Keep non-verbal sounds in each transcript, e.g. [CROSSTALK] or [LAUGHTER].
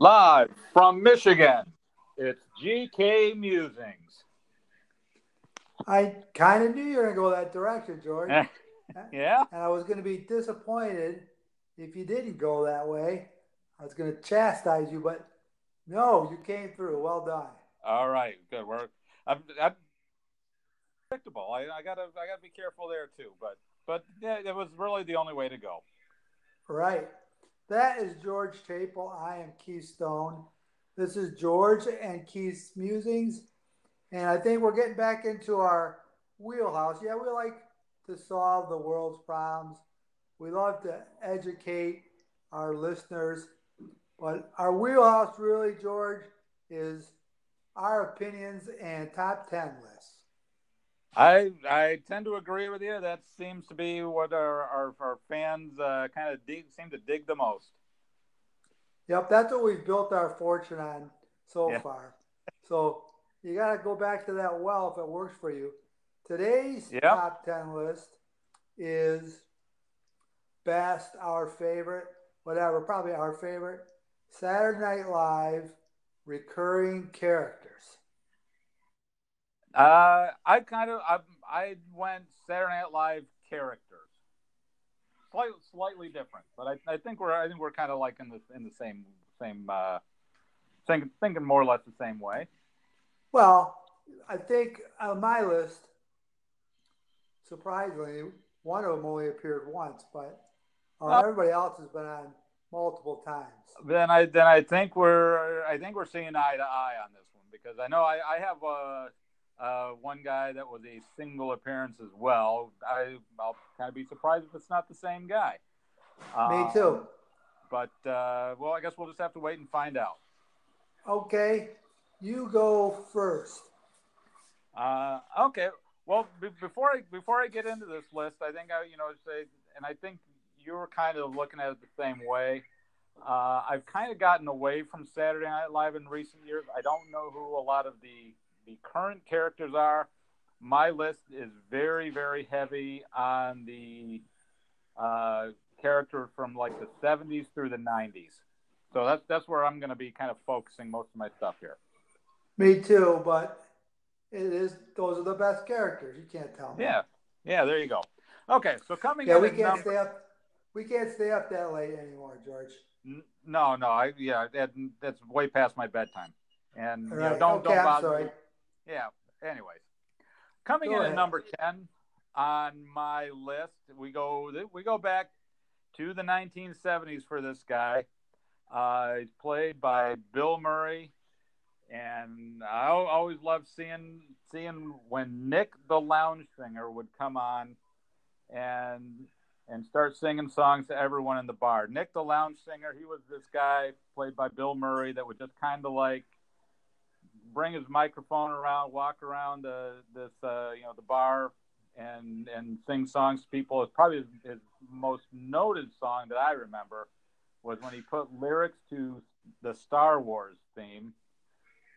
Live from Michigan, it's GK Musings. I kind of knew you were going to go that direction, George. Eh, yeah? And I was going to be disappointed if you didn't go that way. I was going to chastise you, but no, you came through. Well done. All right, good. We're I'm, I'm predictable. I, I gotta I gotta be careful there too. But but yeah, it was really the only way to go. Right. That is George Chapel. I am Keystone. This is George and Keith's musings. And I think we're getting back into our wheelhouse. Yeah, we like to solve the world's problems. We love to educate our listeners. But our wheelhouse, really, George, is our opinions and top 10 lists. I I tend to agree with you. That seems to be what our our, our fans uh, kind of dig, seem to dig the most. Yep, that's what we've built our fortune on so Yeah. far. So you got to go back to that well if it works for you. Today's Yep. top 10 list is best, our favorite, whatever, probably our favorite Saturday Night Live recurring characters. Uh, I kind of I, I went Saturday Night Live characters, slightly slightly different, but I, I think we're I think we're kind of like in the in the same same uh, thinking thinking more or less the same way. Well, I think on my list, surprisingly, one of them only appeared once, but uh, Oh. everybody else has been on multiple times. Then I then I think we're I think we're seeing eye to eye on this one because I know I, I have uh, uh, one guy that was a single appearance as well. I I'll kind of be surprised if it's not the same guy. Me Um, too. But uh, well, I guess we'll just have to wait and find out. Okay, you go first. Uh, okay. Well, b- before I before I get into this list, I think I you know say, and I think you were kind of looking at it the same way. Uh, I've kind of gotten away from Saturday Night Live in recent years. I don't know who a lot of the the current characters are. My list is very very heavy on the uh, character from like the 70s through the 90s. So that's that's where I'm going to be kind of focusing most of my stuff here. Me too, but it is those are the best characters. You can't tell me. Yeah, yeah. There you go. Okay, so coming Yeah, we can't number, stay up. We can't stay up that late anymore, George. N- no, no. I yeah, that, that's way past my bedtime. And you know, don't okay, don't I'm bother. Yeah. Anyways, coming Go in ahead. at number ten on my list, we go we go back to the 1970s for this guy. Uh, he's played by Bill Murray, and I always loved seeing seeing when Nick the Lounge Singer would come on and and start singing songs to everyone in the bar. Nick the Lounge Singer, he was this guy played by Bill Murray that would just kind of like bring his microphone around, walk around the this uh, you know the bar and and sing songs to people. It's probably his, his most noted song that I remember was when he put lyrics to the Star Wars theme.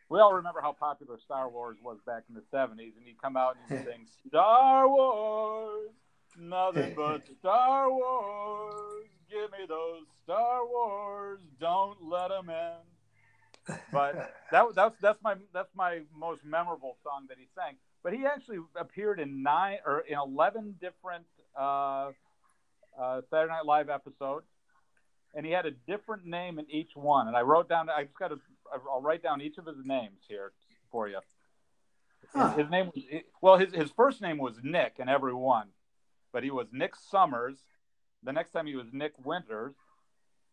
We all remember how popular Star Wars was back in the 70s, and he'd come out and he'd [LAUGHS] sing Star Wars, nothing but [LAUGHS] Star Wars. Give me those Star Wars, don't let them in. But that that's that's my that's my most memorable song that he sang. But he actually appeared in nine or in eleven different uh, uh, Saturday Night Live episodes, and he had a different name in each one. And I wrote down. I just got to. I'll write down each of his names here for you. Huh. His name was well. His his first name was Nick in every one, but he was Nick Summers. The next time he was Nick Winters.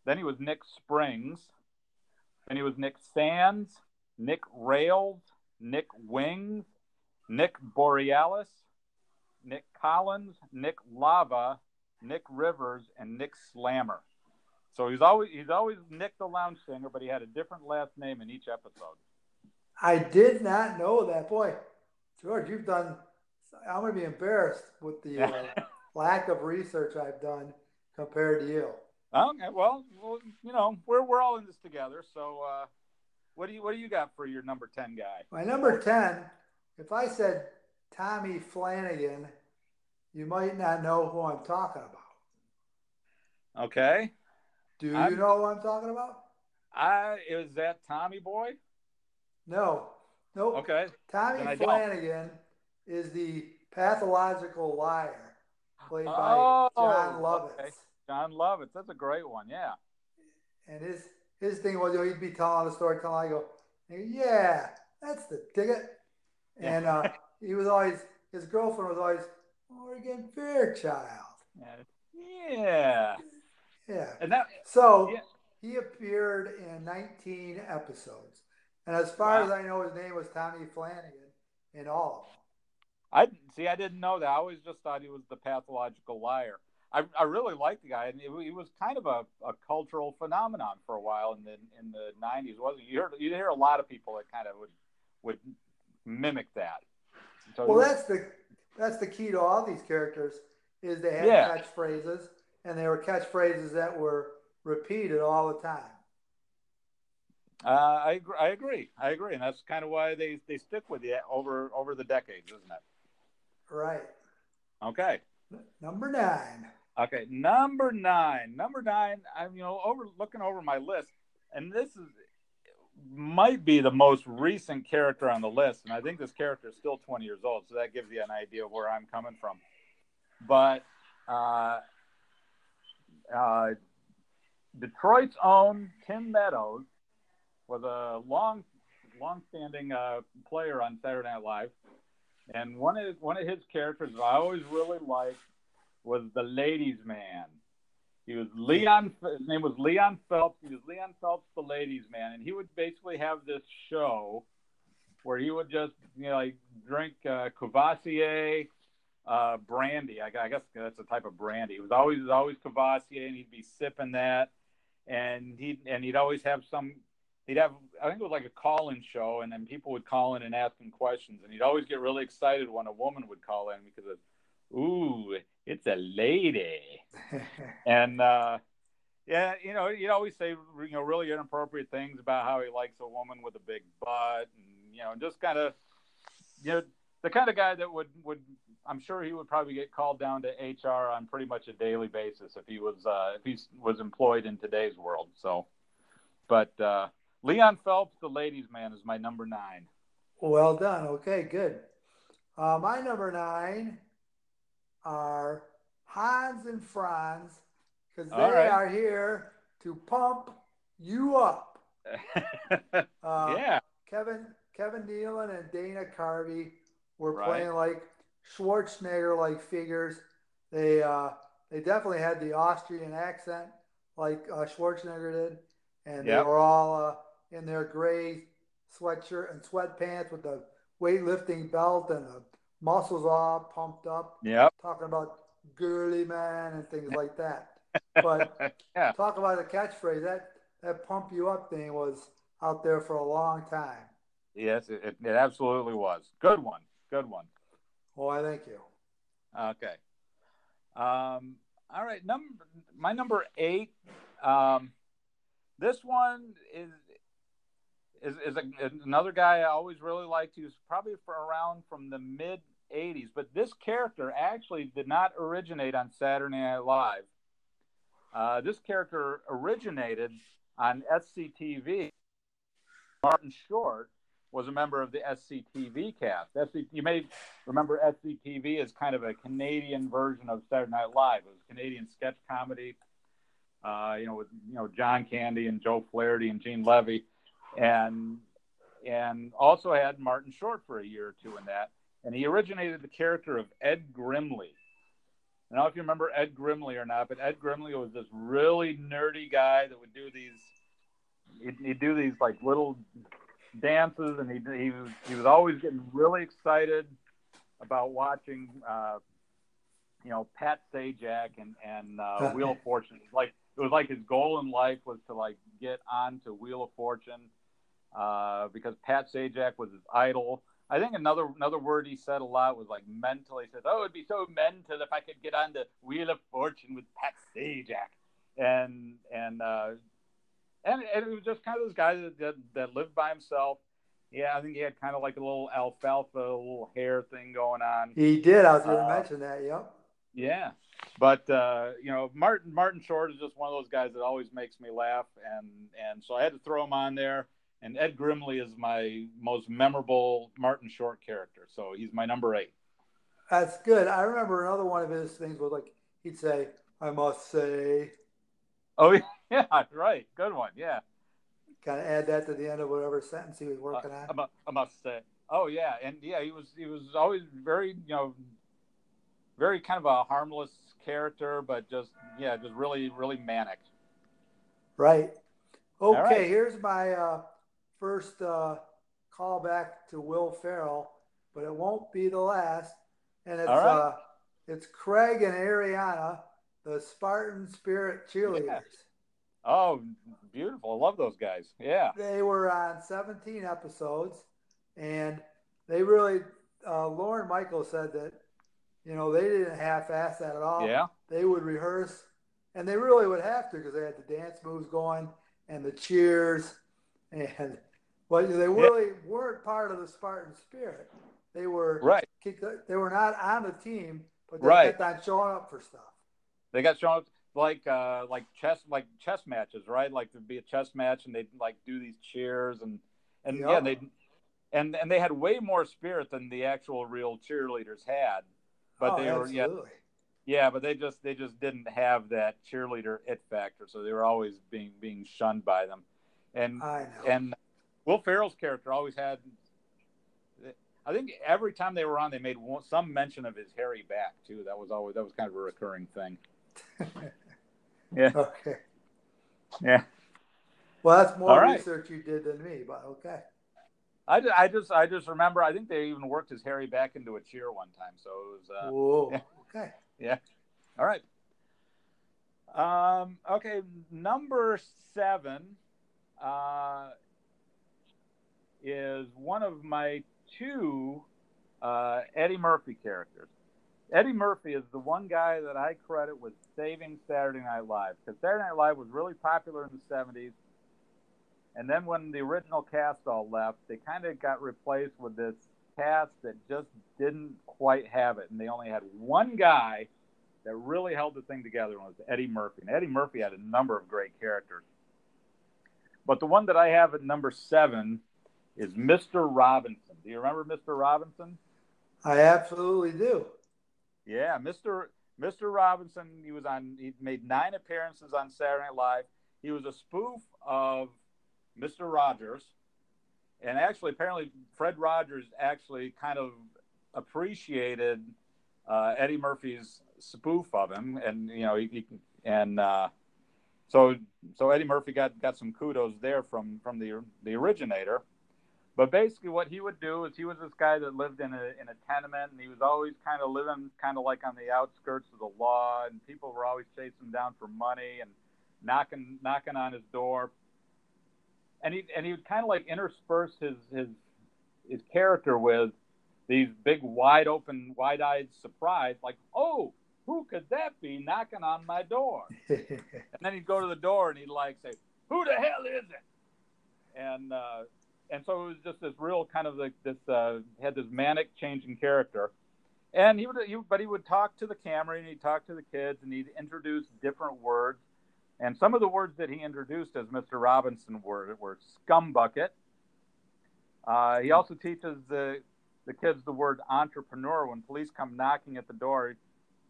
Then he was Nick Springs. Then he was Nick Sands, Nick Rails, Nick Wings, Nick Borealis, Nick Collins, Nick Lava, Nick Rivers, and Nick Slammer. So he's always he's always Nick the Lounge Singer, but he had a different last name in each episode. I did not know that. Boy, George, you've done. I'm going to be embarrassed with the uh, [LAUGHS] lack of research I've done compared to you. Okay, well, well, you know, we're we're all in this together. So, uh, what do you what do you got for your number ten guy? My number 10, if I said Tommy Flanagan, you might not know who I'm talking about. Okay, Do I'm- you know who I'm talking about? I is that Tommy Boy? No, nope. Okay. Tommy Flanagan is the pathological liar, played by oh, Jon Lovitz. Okay. Jon Lovitz, that's a great one, yeah. And his his thing was, you know, he'd be telling the story, telling I go, yeah, that's the ticket. And uh, [LAUGHS] he was always his girlfriend was always Morgan Fairchild. Yeah. Yeah. And that so yeah. he appeared in 19 episodes. And as far wow. as I know, his name was Tommy Flanagan in all of them. I see. I didn't know that. I always just thought he was the pathological liar. I, I really liked the guy, and it, he was kind of a, a cultural phenomenon for a while in the in the '90s. Wasn't you? Heard, you hear a lot of people that kind of would would mimic that. So well, that's the that's the key to all these characters is they had yeah. catchphrases, and they were catchphrases that were repeated all the time. Uh, I agree. I agree. I agree, and that's kind of why they, they stick with you over over the decades, isn't it? Right. Okay. Number nine. Okay, number nine. Number nine. I'm you know over looking over my list, and this is might be the most recent character on the list, and I think this character is still 20 years old, so that gives you an idea of where I'm coming from. But uh, uh, Detroit's own Tim Meadows was a long, long-standing uh, player on Saturday Night Live, and one of one of his characters that I always really liked was the Ladies' Man. He was Leon. His name was Leon Phelps. He was Leon Phelps, the Ladies' Man, and he would basically have this show where he would just you know like drink uh, Courvoisier uh, brandy. I, I guess that's a type of brandy. It was always always Courvoisier, and he'd be sipping that, and he and he'd always have some he'd have I think it was like a call-in show, and then people would call in and ask him questions, and he'd always get really excited when a woman would call in because of, ooh, it's a lady, [LAUGHS] and uh, yeah, you know, he'd always say you know really inappropriate things about how he likes a woman with a big butt, and you know, just kind of you know the kind of guy that would would I'm sure he would probably get called down to HR on pretty much a daily basis if he was uh, if he was employed in today's world. So, but uh, Leon Phelps, the ladies' man, is my number nine. Well done. Okay, good. Uh, my number nine are Hans and Franz because they right. are here to pump you up. [LAUGHS] uh, yeah. Kevin Kevin Nealon and Dana Carvey were right. playing like Schwarzenegger like figures. They uh, they definitely had the Austrian accent like uh, Schwarzenegger did, and yep. they were all uh, in their gray sweatshirt and sweatpants with the weightlifting belt and the muscles all pumped up. Yep. Talking about girly man and things like that. [LAUGHS] But yeah. talk about a catchphrase that that pump you up thing was out there for a long time. Yes, it, it absolutely was. Good one. Good one. Well, I thank you. Okay. Um, all right. Number my number eight. Um, this one is is, is a, another guy I always really liked. He was probably for around from the mid 80s, but this character actually did not originate on Saturday Night Live. Uh, this character originated on SCTV. Martin Short was a member of the SCTV cast. SC, you may remember SCTV as kind of a Canadian version of Saturday Night Live. It was Canadian sketch comedy, uh, you know, with you know John Candy and Joe Flaherty and Gene Levy and and also had Martin Short for a year or two in that. And he originated the character of Ed Grimley. I don't know if you remember Ed Grimley or not, but Ed Grimley was this really nerdy guy that would do these. He'd, he'd do these like little dances, and he he was he was always getting really excited about watching, uh, you know, Pat Sajak and and uh, Wheel of Fortune. Like it was like his goal in life was to like get onto Wheel of Fortune uh, because Pat Sajak was his idol. I think another another word he said a lot was like mental. He said, "Oh, it'd be so mental if I could get on the Wheel of Fortune with Pat Sajak," and and uh, and, and it was just kind of this guy that, that, that lived by himself. Yeah, I think he had kind of like a little alfalfa, a little hair thing going on. He did. I was going to uh, mention that. Yep. Yeah, but uh, you know, Martin Martin Short is just one of those guys that always makes me laugh, and and so I had to throw him on there. And Ed Grimley is my most memorable Martin Short character, so he's my number eight. That's good. I remember another one of his things was like he'd say, "I must say." Oh [LAUGHS] yeah, right. Good one. Yeah. Kind of add that to the end of whatever sentence he was working uh, on. I must say. Oh yeah, and yeah, he was he was always very you know very kind of a harmless character, but just yeah, just really really manic. Right. Okay, right. here's my uh, first uh, callback to Will Ferrell, but it won't be the last. And it's right. uh, it's Craig and Arianna, the Spartan Spirit cheerleaders. Oh, beautiful! I love those guys. Yeah, they were on 17 episodes, and they really. Uh, Lorne Michael said that you know, they didn't half-ass that at all. Yeah. They would rehearse, and they really would have to because they had the dance moves going and the cheers, [LAUGHS] and but they really yeah. weren't part of the Spartan spirit. They were right. They were not on the team, but they right. kept on showing up for stuff. They got shown up like uh like chess like chess matches, right? Like there'd be a chess match, and they'd like do these cheers and and yep. yeah, they and and they had way more spirit than the actual real cheerleaders had but oh, they were yeah, yeah, but they just they just didn't have that cheerleader it factor, so they were always being being shunned by them. And and Will Ferrell's character always had. I think every time they were on, they made some mention of his hairy back too. That was always that was kind of a recurring thing. [LAUGHS] yeah. Okay. Yeah. Well, that's more research you did than me, but okay. I, I just I just remember I think they even worked his hairy back into a cheer one time. So it was. Uh, Whoa. Yeah. Okay. Yeah. All right. Um, okay, number seven uh, is one of my two uh, Eddie Murphy characters. Eddie Murphy is the one guy that I credit with saving Saturday Night Live because Saturday Night Live was really popular in the 70s and then when the original cast all left, they kind of got replaced with this cast that just didn't quite have it. And they only had one guy that really held the thing together and it was Eddie Murphy. And Eddie Murphy had a number of great characters. But the one that I have at number seven is Mr. Robinson. Do you remember Mr. Robinson? I absolutely do. Yeah, Mr. Mr. Robinson. He was on. He made nine appearances on Saturday Night Live. He was a spoof of Mr. Rogers, and actually, apparently, Fred Rogers actually kind of appreciated uh, Eddie Murphy's spoof of him, and you know, he, he and uh, so so Eddie Murphy got got some kudos there from from the the originator. But basically, what he would do is he was this guy that lived in a in a tenement, and he was always kind of living kind of like on the outskirts of the law, and people were always chasing him down for money and knocking knocking on his door, and he and he would kind of like intersperse his his his character with these big wide open wide eyed surprise like oh who could that be knocking on my door? [LAUGHS] And then he'd go to the door and he'd like say who the hell is it? And uh and so it was just this real kind of like this uh had this manic changing character and he would he, but he would talk to the camera and he'd talk to the kids and he'd introduce different words and some of the words that he introduced as Mr. Robinson were, were scumbucket. Uh, he also teaches the, the kids the word entrepreneur. When police come knocking at the door,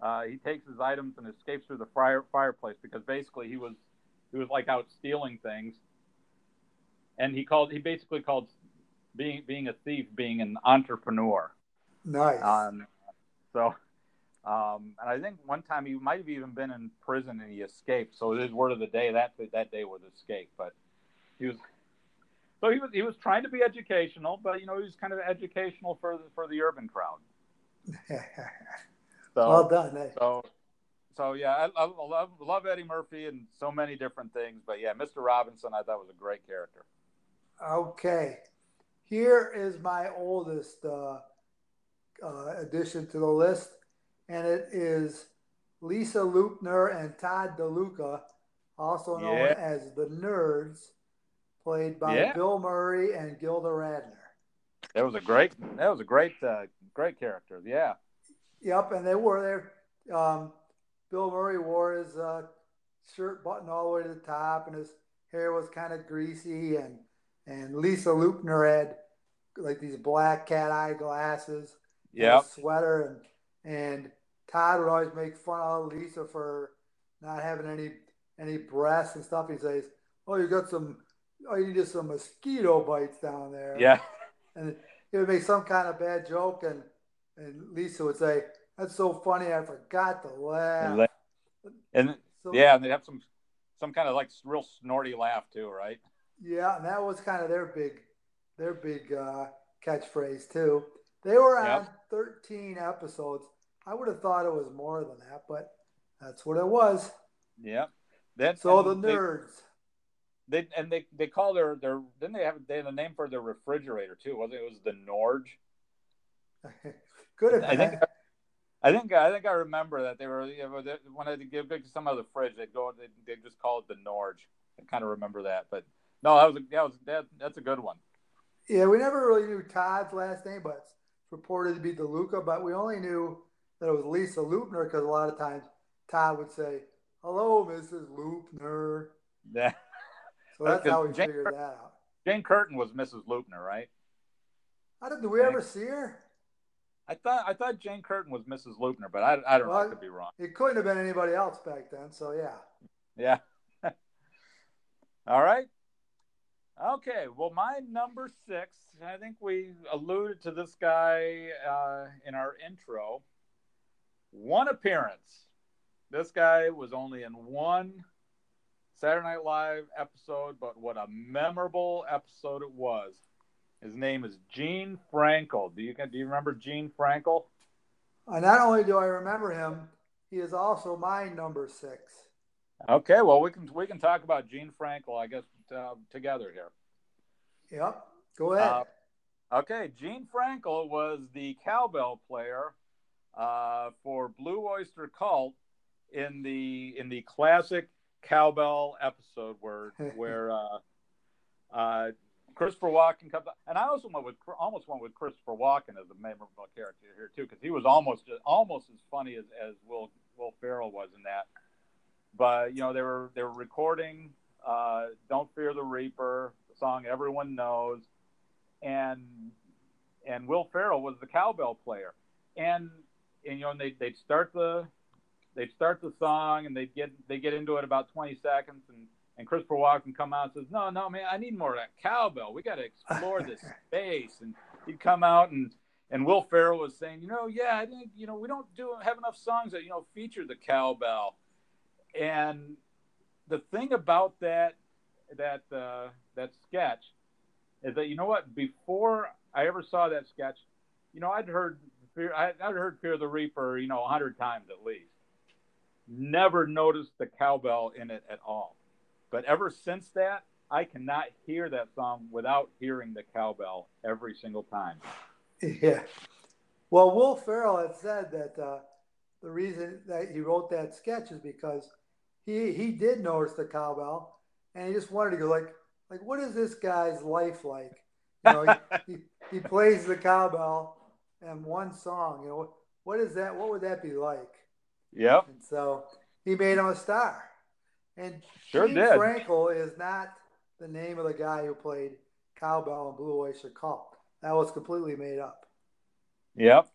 uh, he takes his items and escapes through the fire, fireplace because basically he was he was like out stealing things. And he called he basically called being being a thief being an entrepreneur. Nice. Um, so um, and I think one time he might have even been in prison and he escaped. So his word of the day that that day was escape. But he was so he was he was trying to be educational, but you know he was kind of educational for the for the urban crowd. [LAUGHS] so, well done. Eh? So so yeah, I, I, love love Eddie Murphy and so many different things. But yeah, Mr. Robinson I thought was a great character. Okay, here is my oldest uh, uh, addition to the list and it is Lisa Loopner and Todd DeLuca, also known yeah. as the Nerds, played by yeah. Bill Murray and Gilda Radner. That was a great. That was a great, uh, great character. Yeah. Yep, and they were there. Um, Bill Murray wore his uh, shirt buttoned all the way to the top, and his hair was kind of greasy, and and Lisa Loopner had like these black cat eye glasses, yeah, sweater, and and Todd would always make fun of Lisa for not having any any breasts and stuff. He says, "Oh, you got some, oh, you need some mosquito bites down there." Yeah, and he would make some kind of bad joke, and and Lisa would say, "That's so funny, I forgot to laugh." And so, yeah, and they have some some kind of like real snorty laugh too, right? Yeah, and that was kind of their big their big uh, catchphrase too. They were on yep. 13 episodes. I would have thought it was more than that, but that's what it was. Yeah. Then so the nerds. They, they, and they they call their their didn't they have they had a name for their refrigerator too? Wasn't it? it was the Norge. [LAUGHS] Could have. I think. I think I think I remember that they were you know, they, when they give some of the fridge, they'd go they they just call it the Norge. I kind of remember that, but no, that was a, that was that, that's a good one. Yeah, we never really knew Todd's last name, but it's reported to be DeLuca. But we only knew that it was Lisa Loopner because a lot of times Todd would say, "Hello, Mrs. Loopner." Yeah. So that's how we Jane, figured that out. Jane Curtin was Mrs. Loopner, right? How did, did we ever see her? I thought I thought Jane Curtin was Mrs. Loopner, but I, I don't well, know. I could be wrong. It couldn't have been anybody else back then. So yeah. Yeah. [LAUGHS] All right. Okay, well, my number six, I think we alluded to this guy uh, in our intro. One appearance. This guy was only in one Saturday Night Live episode, but what a memorable episode it was. His name is Gene Frankel. Do you do you remember Gene Frankel? Uh, not only do I remember him, he is also my number six. Okay, well we can we can talk about Gene Frankel, I guess, uh, together here. Yep, go ahead. Uh, okay, Gene Frankel was the cowbell player uh, for Blue Oyster Cult in the in the classic cowbell episode where [LAUGHS] where uh, uh, Christopher Walken comes, and I also went with almost went with Christopher Walken as a memorable character here too, because he was almost almost as funny as, as Will Will Ferrell was in that but you know they were they were recording uh, "Don't Fear the Reaper," the song everyone knows, and and Will Ferrell was the cowbell player, and, and you know they they'd start the they'd start the song and they'd get they get into it about 20 seconds and and Christopher Walken come out and says, "No, no, man, I need more of that cowbell. We got to explore this [LAUGHS] space." And he'd come out and and Will Ferrell was saying, "You know, yeah, I think you know we don't do have enough songs that you know feature the cowbell." and the thing about that that uh, that sketch is that you know what before I ever saw that sketch, you know I'd heard fear I, would heard Fear the Reaper you know a hundred times at least. Never noticed the cowbell in it at all, but ever since that I cannot hear that song without hearing the cowbell every single time. Yeah. Well, Will Ferrell had said that uh, the reason that he wrote that sketch is because he he did notice the cowbell, and he just wanted to go like like what is this guy's life like? You know, he, [LAUGHS] he, he plays the cowbell and one song. You know, what is that? What would that be like? Yep. And so he made him a star. And sure Gene did. Frankel is not the name of the guy who played cowbell in Blue Oyster Cult. That was completely made up. Yep.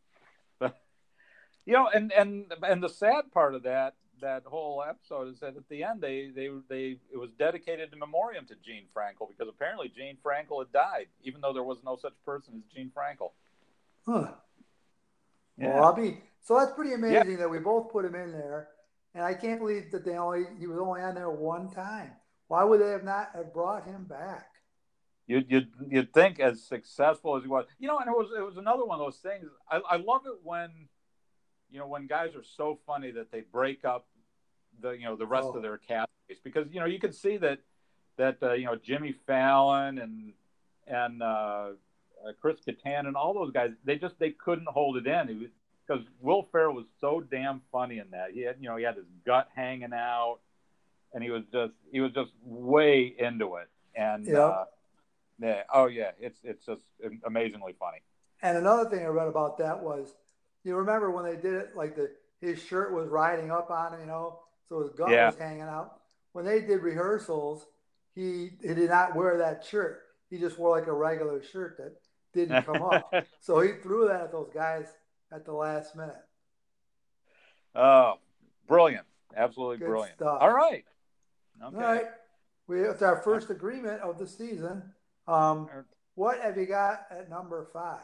[LAUGHS] you know, and and and the sad part of that that whole episode is that at the end they they they it was dedicated to memoriam to Gene Frankel because apparently Gene Frankel had died, even though there was no such person as Gene Frankel. Huh. Yeah. Well, I mean, so that's pretty amazing yeah. that we both put him in there, and I can't believe that they only he was only on there one time. Why would they have not have brought him back? You'd, you'd, you'd think as successful as he was, you know, and it was it was another one of those things. I, I love it when you know, when guys are so funny that they break up the, you know, the rest oh. of their cast base because, you know, you can see that, that, uh, you know, Jimmy Fallon and, and, uh, uh, Chris Kattan and all those guys, they just, they couldn't hold it in. because Will Ferrell was so damn funny in that. He had, you know, he had his gut hanging out and he was just, he was just way into it. And, yep. uh, yeah, oh yeah, it's, it's just amazingly funny. And another thing I read about that was you remember when they did it like the his shirt was riding up on him, you know, so his gut Yeah. was hanging out. When they did rehearsals, he he did not wear that shirt. He just wore like a regular shirt that didn't come off. [LAUGHS] So he threw that at those guys at the last minute. oh, brilliant. Absolutely Good brilliant. stuff. All right. Okay. All right. We it's our first agreement of the season. Um, what have you got at number five?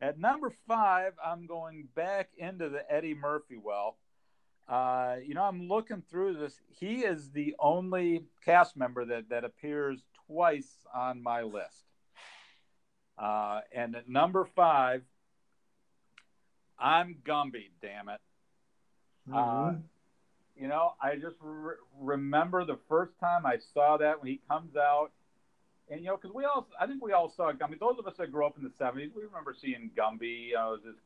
At number five, I'm going back into the Eddie Murphy well. Uh, you know, I'm looking through this. He is the only cast member that, that appears twice on my list. Uh, and at number five, I'm Gumby, damn it. Uh, Mhm. you know, I just re- remember the first time I saw that when he comes out, and you know, because we all, I think we all saw Gumby. Those of us that grew up in the '70s, we remember seeing Gumby. It was this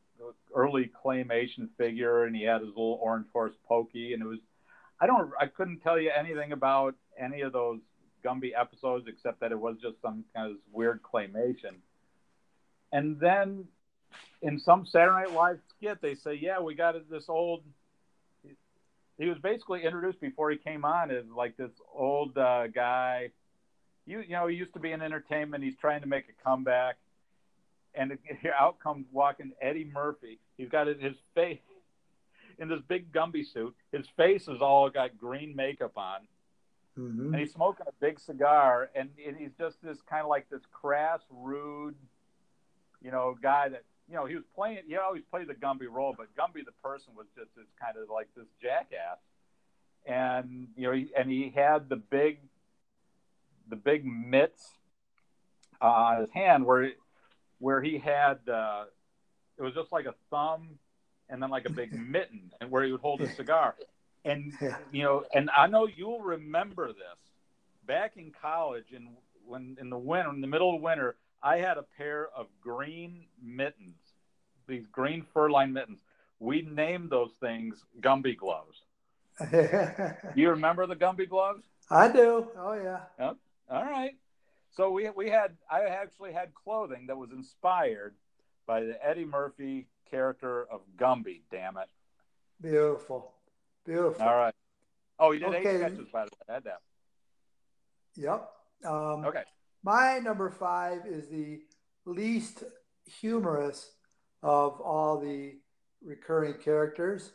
early claymation figure, and he had his little orange horse Pokey, and it was, I don't, I couldn't tell you anything about any of those Gumby episodes except that it was just some kind of weird claymation. And then in some Saturday Night Live skit, they say, "Yeah, we got this old." He was basically introduced before he came on as like this old uh, guy. You you know he used to be in entertainment. He's trying to make a comeback, and [LAUGHS] here out comes walking Eddie Murphy. He's got his, his face in this big Gumby suit. His face is all got green makeup on Mhm. and he's smoking a big cigar, and, and he's just this kind of like this crass, rude, you know, guy that you know he was playing. He always played the Gumby role, but Gumby the person was just this kind of like this jackass, and you know, he, and he had the big, the big mitts uh, on his hand where where he had uh, it was just like a thumb, and then like a big [LAUGHS] mitten, and where he would hold his cigar. And you know, and I know you'll remember this. Back in college, and when in the winter, in the middle of winter, I had a pair of green mittens, these green fur-lined mittens. We named those things Gumby gloves. [LAUGHS] You remember the Gumby gloves? I do. Oh yeah. All right. So we we had I actually had clothing that was inspired by the Eddie Murphy character of Gumby. Damn it! Beautiful. Beautiful. All right. Oh, you did Okay. eight sketches by the way. I had that. Yep. Um, Okay. My number five is the least humorous of all the recurring characters.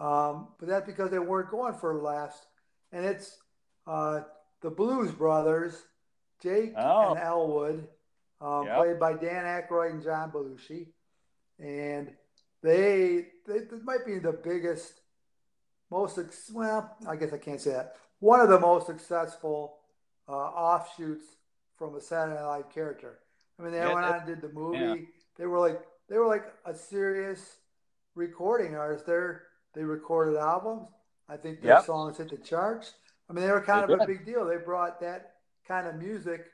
Um, but that's because they weren't going for laughs. And it's uh, the Blues Brothers, Jake Oh. and Elwood, um, Yep. played by Dan Aykroyd and John Belushi. And they, they, they might be the biggest, most, well, I guess I can't say that. One of the most successful uh, offshoots from a Saturday Night Live character. I mean, they Yeah, went that- on and did the movie. yeah. They were like they were like a serious recording artist. They they recorded albums. I think their Yep. songs hit the charts. I mean, they were kind They of a big deal. They brought that kind of music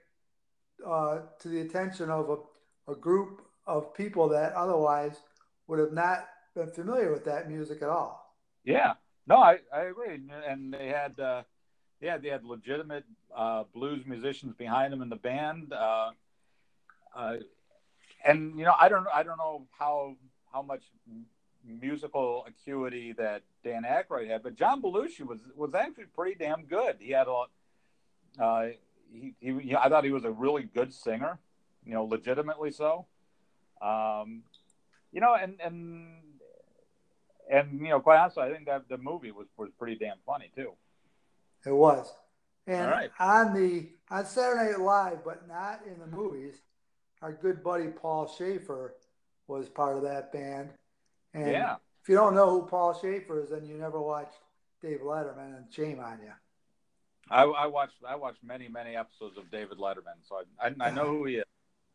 uh, to the attention of a, a group of people that otherwise would have not been familiar with that music at all. Yeah. No, I, I agree. And they had uh, yeah, they had legitimate uh, blues musicians behind them in the band. Uh, uh, and you know, I don't I don't know how how much musical acuity that Dan Aykroyd had, but John Belushi was was actually pretty damn good. He had a. Uh, he, he, I thought he was a really good singer, you know, legitimately so. Um, you know, and and and you know, quite honestly, I think that the movie was was pretty damn funny too. It was. And right. on the on Saturday Night Live, but not in the movies, our good buddy Paul Shaffer was part of that band. And Yeah. if you don't know who Paul Shaffer is, then you never watched Dave Letterman, and shame on you. I, I watched I watched many many episodes of David Letterman, so I I, I know who he is.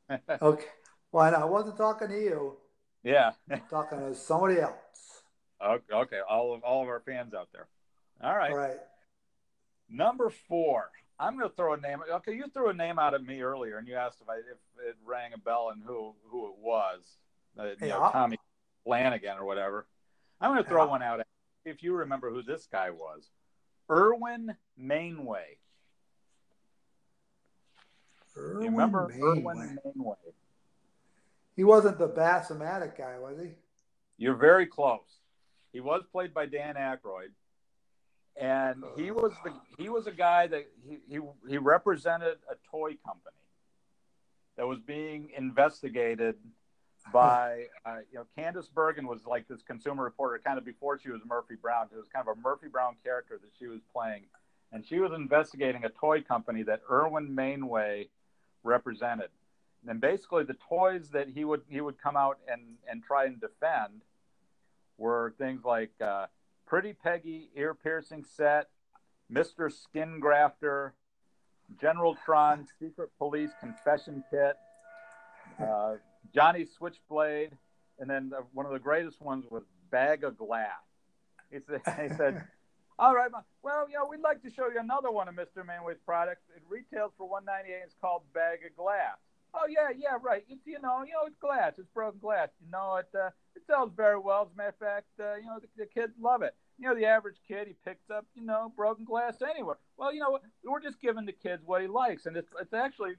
[LAUGHS] Okay. Well, I wasn't talking to you. yeah. I'm talking to somebody else. Okay, okay. All of all of our fans out there. All right. All right. Number four. I'm going to throw a name. Okay, you threw a name out at me earlier, and you asked if I if it rang a bell and who who it was. Uh, you know, Tommy Flanagan or whatever. I'm going to throw Yeah. one out. If you remember who this guy was, Irwin Mainway. Irwin You remember Mainway. Irwin Mainway? He wasn't the Bassomatic guy, was he? You're very close. he was played by Dan Aykroyd, and he oh. was the he was a guy that he he, he represented a toy company that was being investigated by uh, you know Candice Bergen was like this consumer reporter kind of before she was Murphy Brown. It was kind of a Murphy Brown character that she was playing, and she was investigating a toy company that Irwin Mainway represented. And basically, the toys that he would he would come out and and try and defend were things like uh, Pretty Peggy ear piercing set, Mister Skin Grafter, General Tron secret police confession kit. Uh, Johnny Switchblade, and then the, one of the greatest ones was Bag of Glass. He said, [LAUGHS] he said [LAUGHS] all right, well, you know, we'd like to show you another one of Mr. Mainway's products. It retails for 198 It's called Bag of Glass. Oh yeah, yeah, right. It's you know, you know, it's glass. It's broken glass. You know, it uh, it sells very well. As a matter of fact, uh, you know, the, the kids love it. You know, the average kid he picks up, you know, broken glass anywhere. Well, you know, we're just giving the kids what he likes, and it's it's actually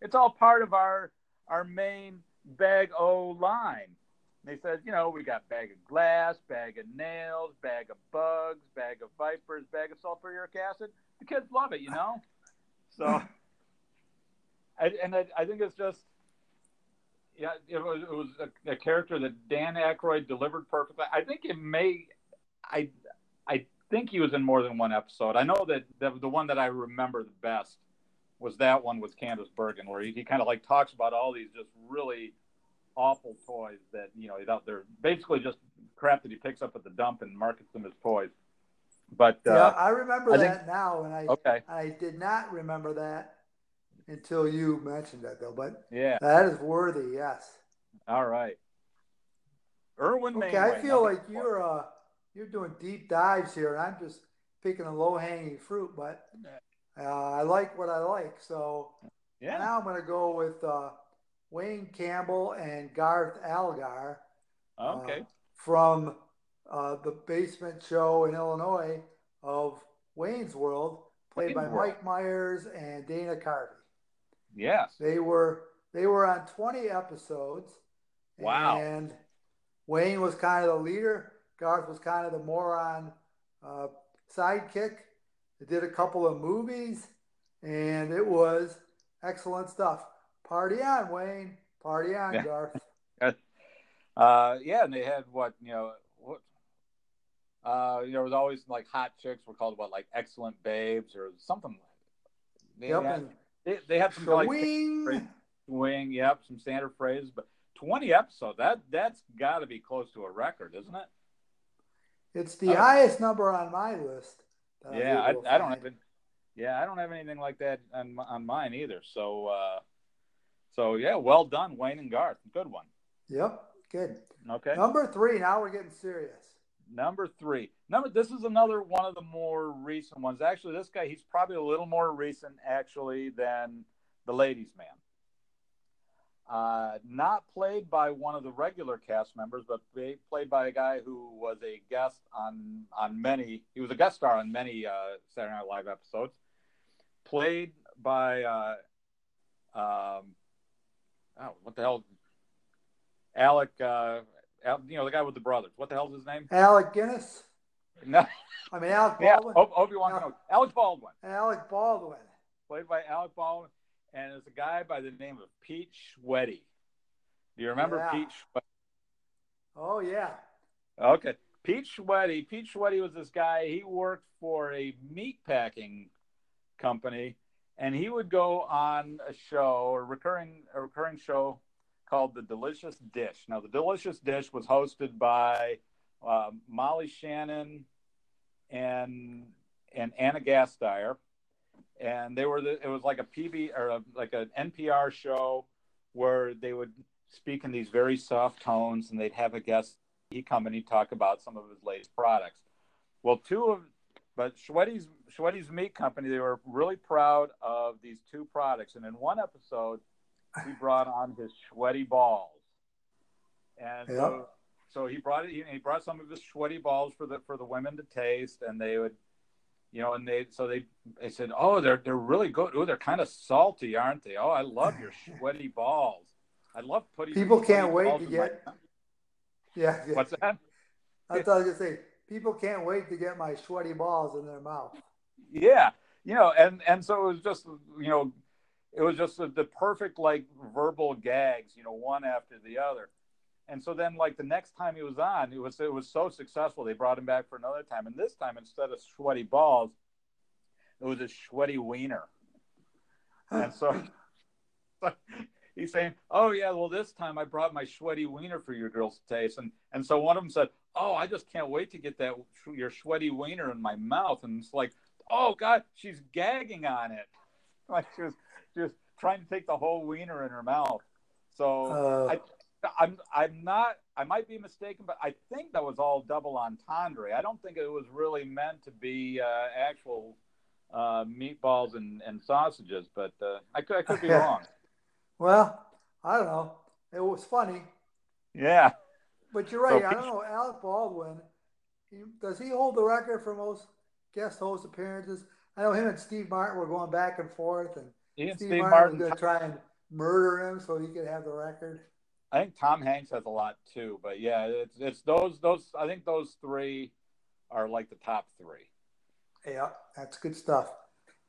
it's all part of our our main bag O line. They said, you know, we got bag of glass, bag of nails, bag of bugs, bag of vipers, bag of sulfuric acid. The kids love it, you know. So, [LAUGHS] I, and I, I think it's just, yeah, it was, it was a, a, character that Dan Aykroyd delivered perfectly. I think it may, I, I think he was in more than one episode. I know that the, the one that I remember the best was that one with Candice Bergen, where he, he kind of like talks about all these just really awful toys that you know they're basically just crap that he picks up at the dump and markets them as toys. But uh, yeah, I remember I that think, now, and I okay. I did not remember that until you mentioned that, though. But yeah, that is worthy. Yes. All right. Irwin. Okay, Mainway. I feel like you're uh you're doing deep dives here, and I'm just picking a low hanging fruit. But uh, I like what I like. So yeah. now I'm going to go with uh, Wayne Campbell and Garth Algar. Okay. Uh, from uh, the basement show in Illinois of Wayne's World, played Wayne's by World. Mike Myers and Dana Carvey. Yes. They were they were on 20 episodes. Wow. And Wayne was kind of the leader. Garth was kind of the moron uh, sidekick. They did a couple of movies, and it was excellent stuff. Party on, Wayne. Party on, yeah. Garth. uh, yeah, and they had what you know. What, uh, you know, there was always like hot chicks were called what, like excellent babes or something. Like that. They yep, had, they, they had some like wing, wing, yep, some standard phrases, but twenty episodes. That that's got to be close to a record, isn't it? It's the uh, highest number on my list. Yeah, I, I, don't even. Yeah, I don't have anything like that on on mine either. So, uh, so yeah, well done, Wayne and Garth. Good one. Yep, good. Okay. Number three. Now we're getting serious. Number three. Number. This is another one of the more recent ones. Actually, this guy he's probably a little more recent actually than the Ladies Man. Uh, not played by one of the regular cast members, but played by a guy who was a guest on on many. He was a guest star on many uh, Saturday Night Live episodes. Played by uh, um, oh, what the hell? Alec, uh, Al, you know the guy with the brothers. What the hell's his name? Alec Guinness. No, I mean Alec Baldwin. Yeah, Obi Wan. Al- Alec Baldwin. Alec Baldwin. Played by Alec Baldwin and it's a guy by the name of Pete Schweddy. Do you remember yeah. Pete Schweddy? Oh yeah. Okay. Pete Schweddy. Pete Schweddy was this guy. He worked for a meat packing company, and he would go on a show, a recurring a recurring show called The Delicious Dish. Now, The Delicious Dish was hosted by uh, Molly Shannon and and Anna Gasteyer and they were the, it was like a PB or a, like an NPR show where they would speak in these very soft tones, and they'd have a guest he come and he'd talk about some of his latest products. Well, two of but Schweddy's Schweddy's Meat Company they were really proud of these two products, and in one episode he brought on his Schweddy balls, and yep. so, so he brought it. He brought some of his Schweddy balls for the for the women to taste, and they would you know, and they so they they said, oh, they're they're really good. Oh, they're kind of salty, aren't they? Oh, I love your [LAUGHS] sweaty balls. I love putting. People can't wait to get. My... [LAUGHS] Yeah, yeah, What's that? I thought I was gonna say people can't wait to get my sweaty balls in their mouth. Yeah, you know, and and so it was just you know, it was just the, the perfect like verbal gags, you know, one after the other. And so then, like the next time he was on, it was it was so successful. They brought him back for another time, and this time instead of sweaty balls, it was a sweaty wiener. And so, [LAUGHS] he's saying, "Oh yeah, well this time I brought my sweaty wiener for your girls to taste." And and so one of them said, "Oh, I just can't wait to get that your sweaty wiener in my mouth." And it's like, "Oh God, she's gagging on it, [LAUGHS] like she was just trying to take the whole wiener in her mouth." So uh, I. I'm I'm not I might be mistaken, but I think that was all double entendre. I don't think it was really meant to be uh, actual uh, meatballs and, and sausages, but uh, I could I could be wrong. [LAUGHS] Well, I don't know. It was funny. Yeah. But you're right. So, I don't know. Alec Baldwin, he, does he hold the record for most guest host appearances? I know him and Steve Martin were going back and forth, and Steve, Steve, Martin, Martin was going to try and murder him so he could have the record. I think Tom Hanks has a lot too, but yeah, it's it's those those. I think those three are like the top three. Yeah, that's good stuff.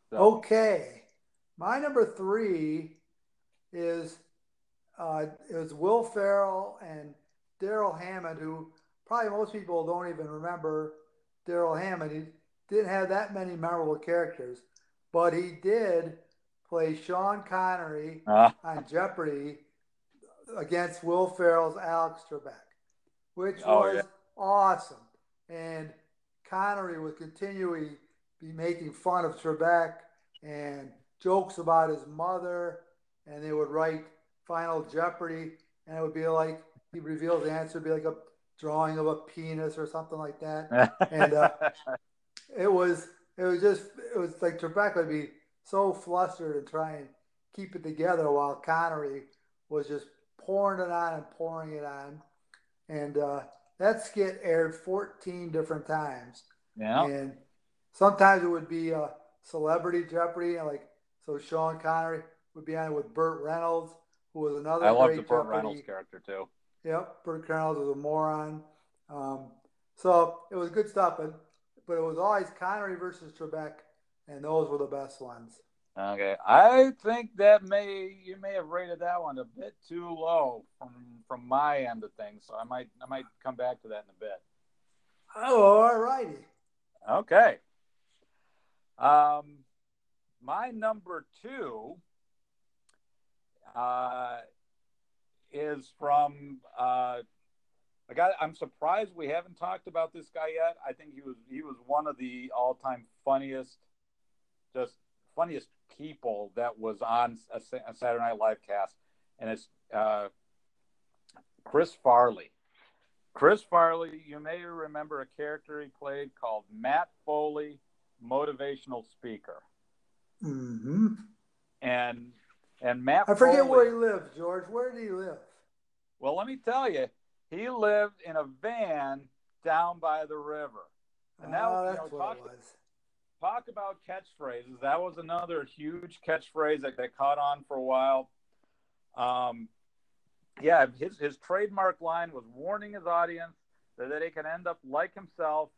So. Okay, my number three is uh, it was Will Ferrell and Darrell Hammond, who probably most people don't even remember Darrell Hammond. He didn't have that many memorable characters, but he did play Sean Connery uh. on Jeopardy against Will Ferrell's Alex Trebek, which oh, was yeah. awesome. And Connery would continually be making fun of Trebek and jokes about his mother and they would write Final Jeopardy, and it would be like he reveals the answer, would be like a drawing of a penis or something like that, [LAUGHS] and uh, it was it was just it was like Trebek would be so flustered and try and keep it together while Connery was just pouring it on and pouring it on, and uh, that skit aired 14 different times. Yeah, and sometimes it would be a celebrity Jeopardy, like so Sean Connery would be on it with Burt Reynolds, who was another. I love the Burt Reynolds character too. Yep, Burt Reynolds was a moron. Um, so it was good stuff, but but it was always Connery versus Trebek, and those were the best ones. Okay, I think that may you may have rated that one a bit too low from from my end of things, so I might I might come back to that in a bit. Oh, all righty. Okay. Um, my number two uh, is from uh, a guy. I'm surprised we haven't talked about this guy yet. I think he was he was one of the all time funniest, just funniest people that was on a, a Saturday Night Live cast, and it's uh, Chris Farley. Chris Farley, you may remember a character he played called Matt Foley, motivational speaker. Mm-hmm. And and Matt. I forget Foley, where he lived, George. Where did he live? Well, let me tell you, he lived in a van down by the river. And that oh, was, you know, talk, talk about catchphrases. That was another huge catchphrase that, that caught on for a while. Um, yeah, his, his trademark line was warning his audience that they can end up like himself,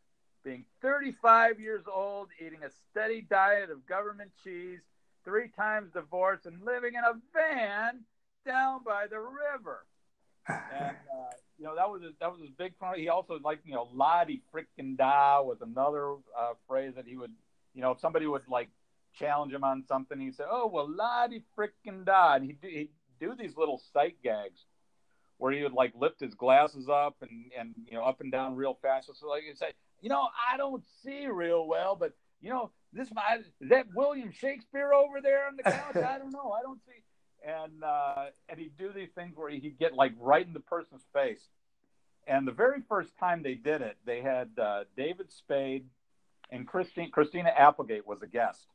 being 35 years old, eating a steady diet of government cheese, three times divorced, and living in a van down by the river. And [LAUGHS] uh, you know that was his, that was his big part. He also liked you know "ladi frickin' da" was another uh, phrase that he would you know if somebody would like challenge him on something, he'd say, "Oh well, "ladi frickin' da," and he'd do, he'd do these little sight gags where he would like lift his glasses up and and you know up and down real fast. So like he'd say, you know, I don't see real well, but you know, this my is that William Shakespeare over there on the couch? I don't know. I don't see. And uh, and he'd do these things where he'd get like right in the person's face. And the very first time they did it, they had uh, David Spade and Christine Christina Applegate was a guest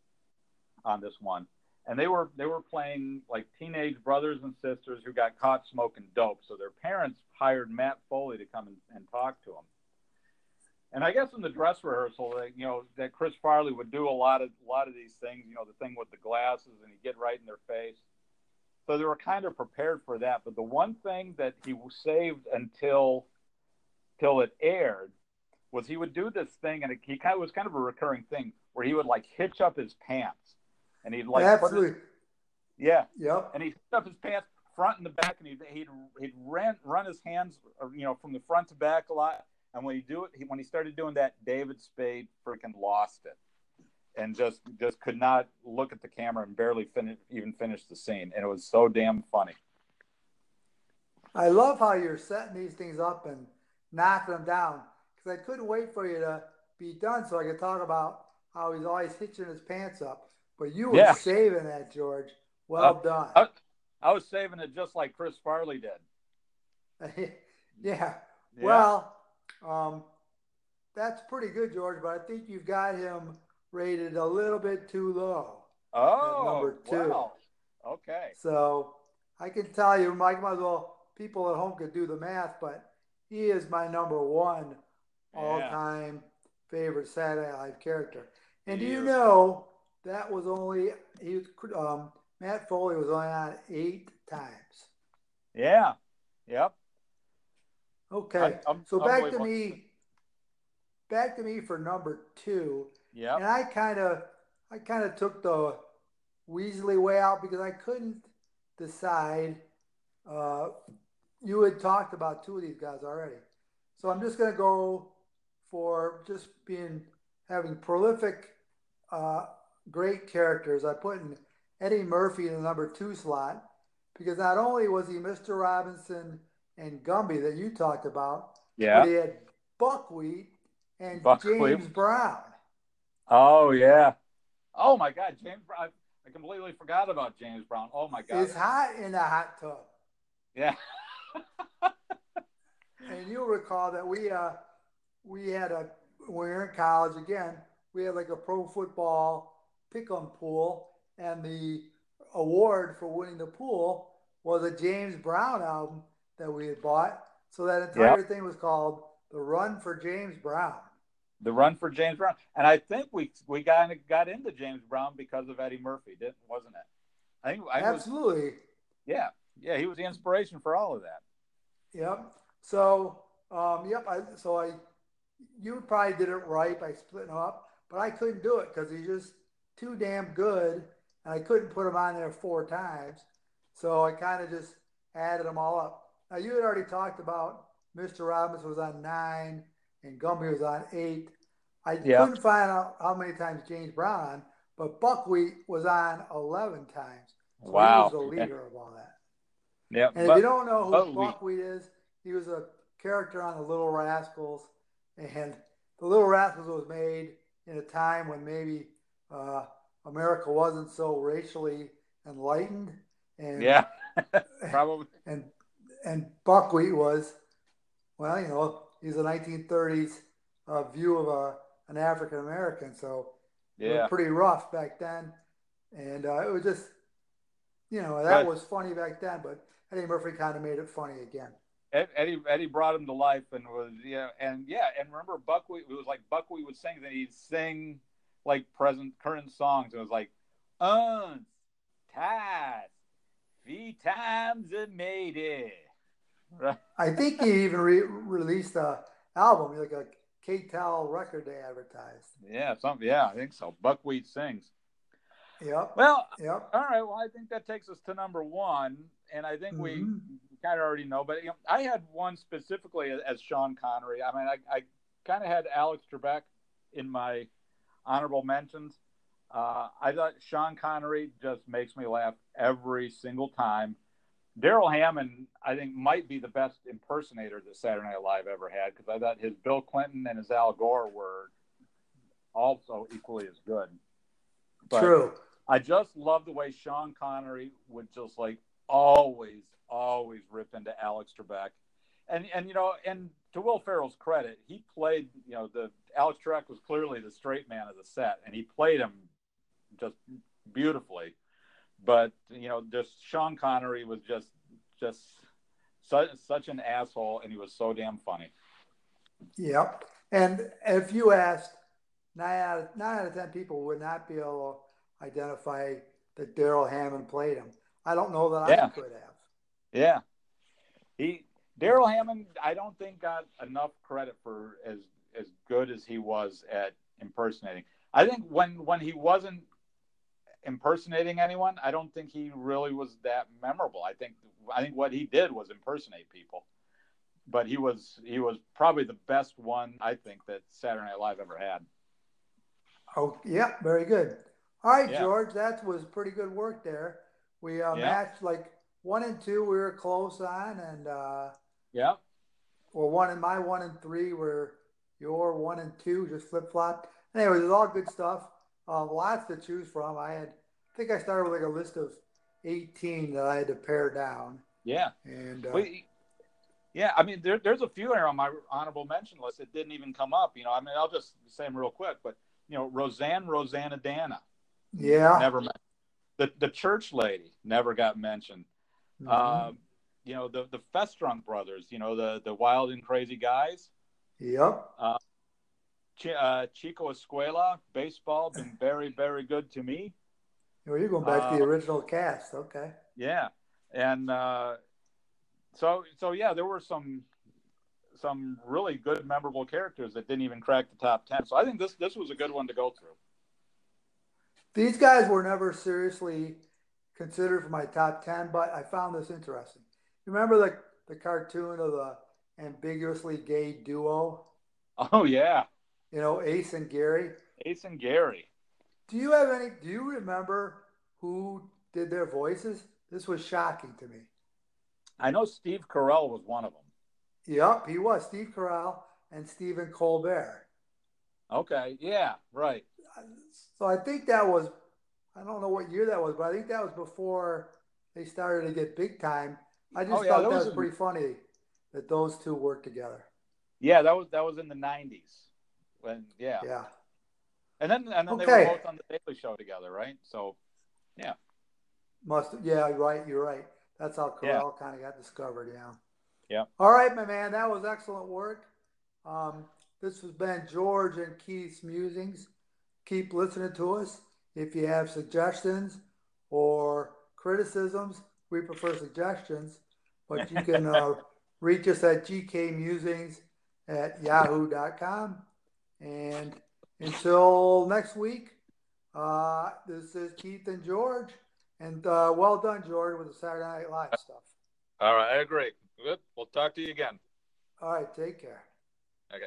on this one, and they were they were playing like teenage brothers and sisters who got caught smoking dope. So their parents hired Matt Foley to come and, and talk to them. And I guess in the dress rehearsal, that you know, that Chris Farley would do a lot of a lot of these things. You know, the thing with the glasses, and he'd get right in their face. So they were kind of prepared for that. But the one thing that he saved until till it aired was he would do this thing, and it, he kind of was kind of a recurring thing where he would like hitch up his pants, and he'd like absolutely, his, yeah, yep, and he'd up his pants front and the back, and he'd he'd, he'd run run his hands, uh, you know, from the front to back a lot. And when he do it, he, when he started doing that, David Spade freaking lost it, and just just could not look at the camera and barely finish even finish the scene, and it was so damn funny. I love how you're setting these things up and knocking them down because I couldn't wait for you to be done so I could talk about how he's always hitching his pants up. But you were yeah. saving that, George. Well uh, done. I, I, was saving it just like Chris Farley did. [LAUGHS] yeah. yeah. Well, um, that's pretty good, George, but I think you've got him rated a little bit too low. Oh, number two. Wow. Okay. So I can tell you, Mike, might as well, people at home could do the math, but he is my number one all time favorite Saturday Night Live character. And do you know that was only he was um, Matt Foley was only on eight times. Yeah. Yep. Okay. I, so back to me. Back to me for number two. Yeah. And I kind of, I kind of took the Weasley way out because I couldn't decide. Uh, you had talked about two of these guys already, so I'm just going to go for just being having prolific, uh, great characters. I put in Eddie Murphy in the number two slot because not only was he Mr. Robinson and Gumby that you talked about, yeah, but he had Buckwheat and Buckwheat. James Brown. Oh yeah. Oh my God, James Brown. I completely forgot about James Brown. Oh my God. It's hot in a hot tub. Yeah. [LAUGHS] and you'll recall that we uh we had a when we were in college again, we had like a pro football pick'em pool, and the award for winning the pool was a James Brown album that we had bought. So that entire yep. thing was called the Run for James Brown. The Run for James Brown, and I think we we got got into James Brown because of Eddie Murphy, didn't wasn't it? I think I absolutely. Was, yeah, yeah, he was the inspiration for all of that. Yep. So, um, yep. I so I you probably did it right by splitting them up, but I couldn't do it because he's just too damn good, and I couldn't put him on there four times. So I kind of just added them all up. Now you had already talked about Mr. Robinson was on nine and Gumby was on eight. I couldn't find out how many times James Brown, but Buckwheat was on eleven times. So wow, he was the leader of all that. Yeah. And if you don't know who Buckwheat is, he was a character on the Little Rascals and the Little Rascals was made in a time when maybe uh, America wasn't so racially enlightened. And yeah, [LAUGHS] probably. And and Buckwheat was, well, you know, he's a 1930s uh, view of a an African American, so yeah, pretty rough back then. And uh, it was just, you know, that was funny back then. But Eddie Murphy kind of made it funny again. Eddie Eddie brought him to life and was yeah and yeah and remember Buckwheat it was like Buckwheat would sing and he'd sing like present current songs and it was like uns ties three times a made it. Right. I think he even re- released a album like a K-Tel record they advertised. Yeah something yeah I think so. Buckwheat sings Yep. Well, yep. All right. Well, I think that takes us to number one, and I think mm-hmm. we kind of already know. But you know, I had one specifically as, as Sean Connery. I mean, I, I kind of had Alex Trebek in my honorable mentions. Uh, I thought Sean Connery just makes me laugh every single time. Darrell Hammond, I think, might be the best impersonator that Saturday Night Live ever had because I thought his Bill Clinton and his Al Gore were also equally as good. But True. I just love the way Sean Connery would just like always, always rip into Alex Trebek. And and you know, and to Will Ferrell's credit, he played, you know, the Alex Trebek was clearly the straight man of the set, and he played him just beautifully. But you know, just Sean Connery was just just such such an asshole, and he was so damn funny. Yep. And if you asked nine out of nine out of ten people would not be able to identify that Darrell Hammond played him. I don't know that yeah. I could have. Yeah, he Darrell Hammond, I don't think got enough credit for as as good as he was at impersonating. I think when when he wasn't impersonating anyone, I don't think he really was that memorable. I think I think what he did was impersonate people. But he was he was probably the best one I think that Saturday Night Live ever had. Oh yeah, very good. All right, yeah. George, that was pretty good work there. We uh, yeah. matched like one and two. We were close on, and uh, yeah, well, one and my one and three were your one and two, just flip flop. Anyway, it was all good stuff. Uh, lots to choose from. I had, I think I started with like a list of 18 that I had to pare down. Yeah. And, uh, we, yeah, I mean, there, there's a few here on my honorable mention list that didn't even come up. You know, I mean, I'll just say them real quick, but, you know, Roseanne, Roseannadanna. Yeah. Never met. The, the church lady never got mentioned. Mm-hmm. Um, you know, the, the Festrunk brothers, you know, the, the wild and crazy guys. Yep. Uh, uh, Chico Escuela, baseball, been very, very good to me. Well, you're going back uh, to the uh, original cast, okay? Yeah, and uh, so so yeah, there were some some really good, memorable characters that didn't even crack the top ten. So I think this this was a good one to go through. These guys were never seriously considered for my top ten, but I found this interesting. Remember the the cartoon of the ambiguously gay duo? Oh yeah. You know, Ace and Gary. Ace and Gary. Do you have any? Do you remember who did their voices? This was shocking to me. I know Steve Carell was one of them. Yep, he was Steve Carell and Stephen Colbert. Okay, yeah, right. So I think that was, I don't know what year that was, but I think that was before they started to get big time. I just oh, yeah, thought that was, was pretty funny that those two worked together. Yeah, that was that was in the '90s. When yeah. Yeah. And then and then okay. they were both on the Daily Show together, right? So, yeah. Must yeah, right. You're right. That's how Carell yeah. kind of got discovered. Yeah. Yeah. All right, my man. That was excellent work. Um, this has been George and Keith's musings. Keep listening to us. If you have suggestions or criticisms, we prefer suggestions, but you can uh, [LAUGHS] reach us at gkmusings at yahoo.com. And until next week, uh, this is Keith and George. And uh, well done, George, with the Saturday Night Live stuff. All right, I agree. Good. We'll talk to you again. All right, take care. Okay.